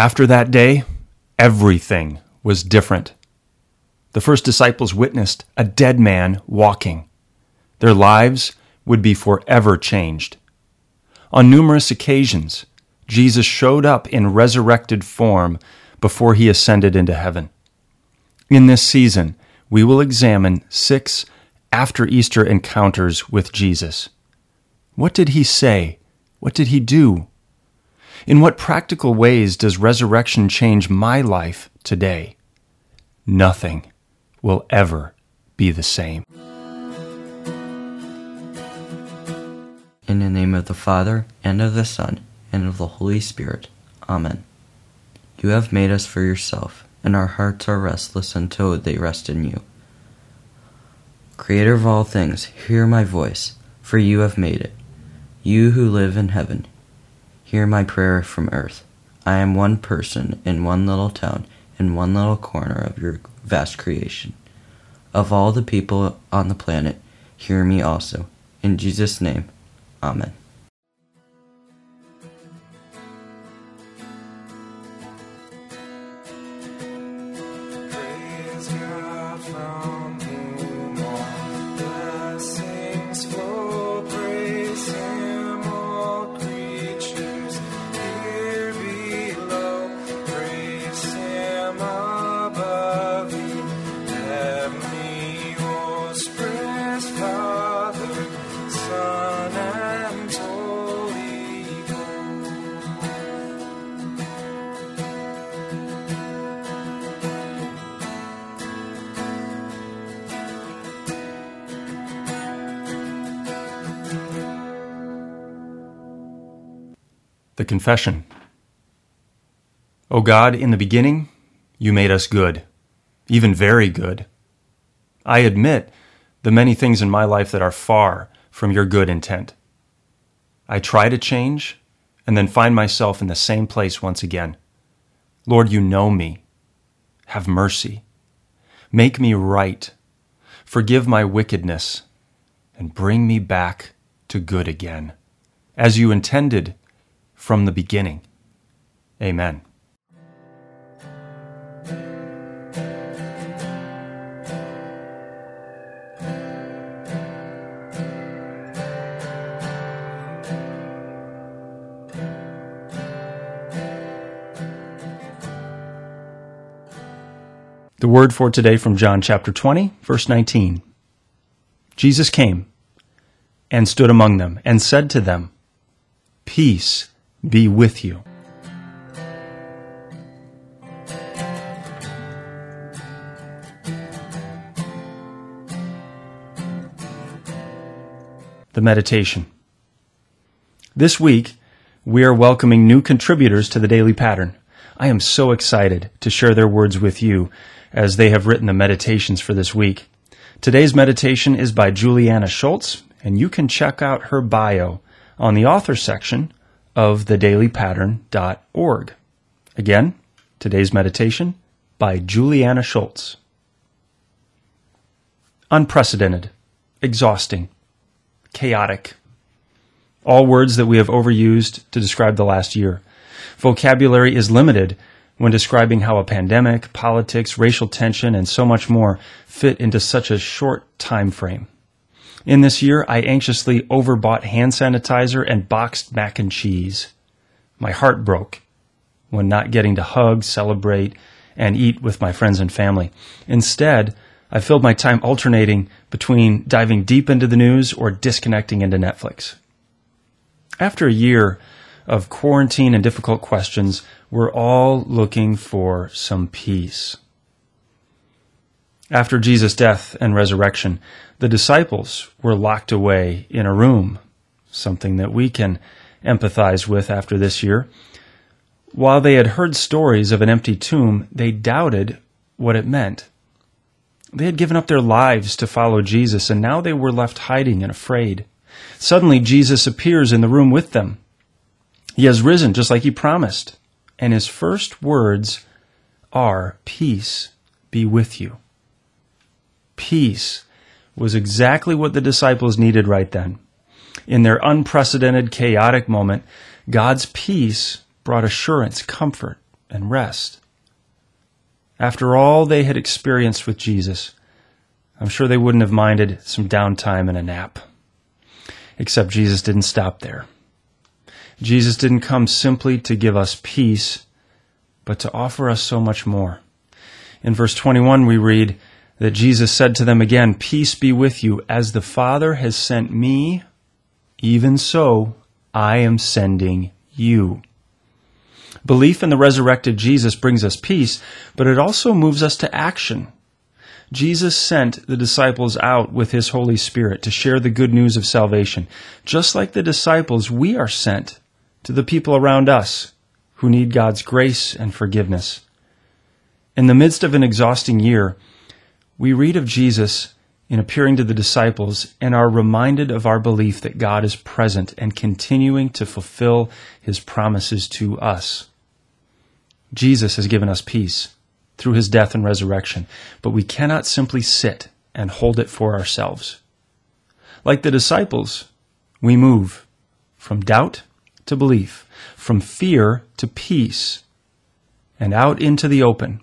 After that day, everything was different. The first disciples witnessed a dead man walking. Their lives would be forever changed. On numerous occasions, Jesus showed up in resurrected form before he ascended into heaven. In this season, we will examine six after Easter encounters with Jesus. What did he say? What did he do? In what practical ways does resurrection change my life today? Nothing will ever be the same. In the name of the Father, and of the Son, and of the Holy Spirit. Amen. You have made us for yourself, and our hearts are restless until they rest in you. Creator of all things, hear my voice, for you have made it. You who live in heaven, Hear my prayer from earth. I am one person in one little town, in one little corner of your vast creation. Of all the people on the planet, hear me also. In Jesus' name, Amen. The Confession. O God, in the beginning, you made us good, even very good. I admit the many things in my life that are far from your good intent. I try to change and then find myself in the same place once again. Lord, you know me. Have mercy. Make me right. Forgive my wickedness and bring me back to good again, as you intended from the beginning. Amen. The word for today from John chapter 20, verse 19. Jesus came and stood among them and said to them, Peace be with you. The meditation. This week, we are welcoming new contributors to the Daily Pattern. I am so excited to share their words with you as they have written the meditations for this week. Today's meditation is by Juliana Schultz, and you can check out her bio on the author section of thedailypattern.org. Again, today's meditation by Juliana Schultz. Unprecedented, exhausting, chaotic. all words that we have overused to describe the last year. Vocabulary is limited when describing how a pandemic, politics, racial tension, and so much more fit into such a short time frame. In this year, I anxiously overbought hand sanitizer and boxed mac and cheese. My heart broke when not getting to hug, celebrate, and eat with my friends and family. Instead, I filled my time alternating between diving deep into the news or disconnecting into Netflix. After a year of quarantine and difficult questions, we're all looking for some peace. After Jesus' death and resurrection, the disciples were locked away in a room, something that we can empathize with after this year. While they had heard stories of an empty tomb, they doubted what it meant. They had given up their lives to follow Jesus, and now they were left hiding and afraid. Suddenly, Jesus appears in the room with them. He has risen just like he promised, and his first words are, Peace be with you. Peace was exactly what the disciples needed right then. In their unprecedented, chaotic moment, God's peace brought assurance, comfort, and rest. After all they had experienced with Jesus, I'm sure they wouldn't have minded some downtime and a nap. Except Jesus didn't stop there. Jesus didn't come simply to give us peace, but to offer us so much more. In verse 21, we read that Jesus said to them again, Peace be with you. As the Father has sent me, even so I am sending you. Belief in the resurrected Jesus brings us peace, but it also moves us to action. Jesus sent the disciples out with his Holy Spirit to share the good news of salvation. Just like the disciples, we are sent to the people around us who need God's grace and forgiveness. In the midst of an exhausting year, we read of Jesus in appearing to the disciples and are reminded of our belief that God is present and continuing to fulfill his promises to us. Jesus has given us peace through his death and resurrection, but we cannot simply sit and hold it for ourselves. Like the disciples, we move from doubt to belief, from fear to peace, and out into the open,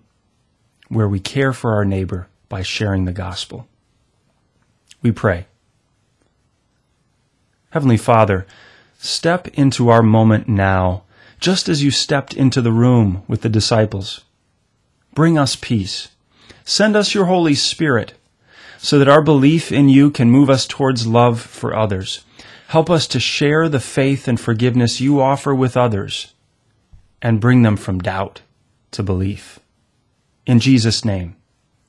where we care for our neighbor by sharing the gospel. We pray. Heavenly Father, step into our moment now just as you stepped into the room with the disciples. Bring us peace. Send us your Holy Spirit so that our belief in you can move us towards love for others. Help us to share the faith and forgiveness you offer with others and bring them from doubt to belief. In Jesus' name,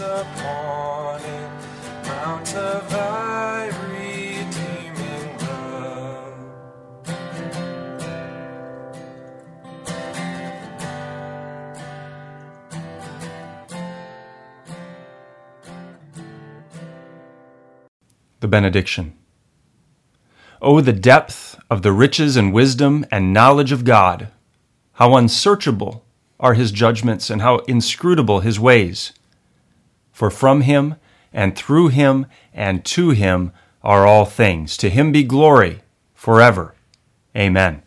upon it, Mount of redeeming love. The Benediction. Oh, the depth of the riches and wisdom and knowledge of God! How unsearchable are his judgments and how inscrutable his ways! For from him, and through him, and to him are all things. To him be glory forever. Amen.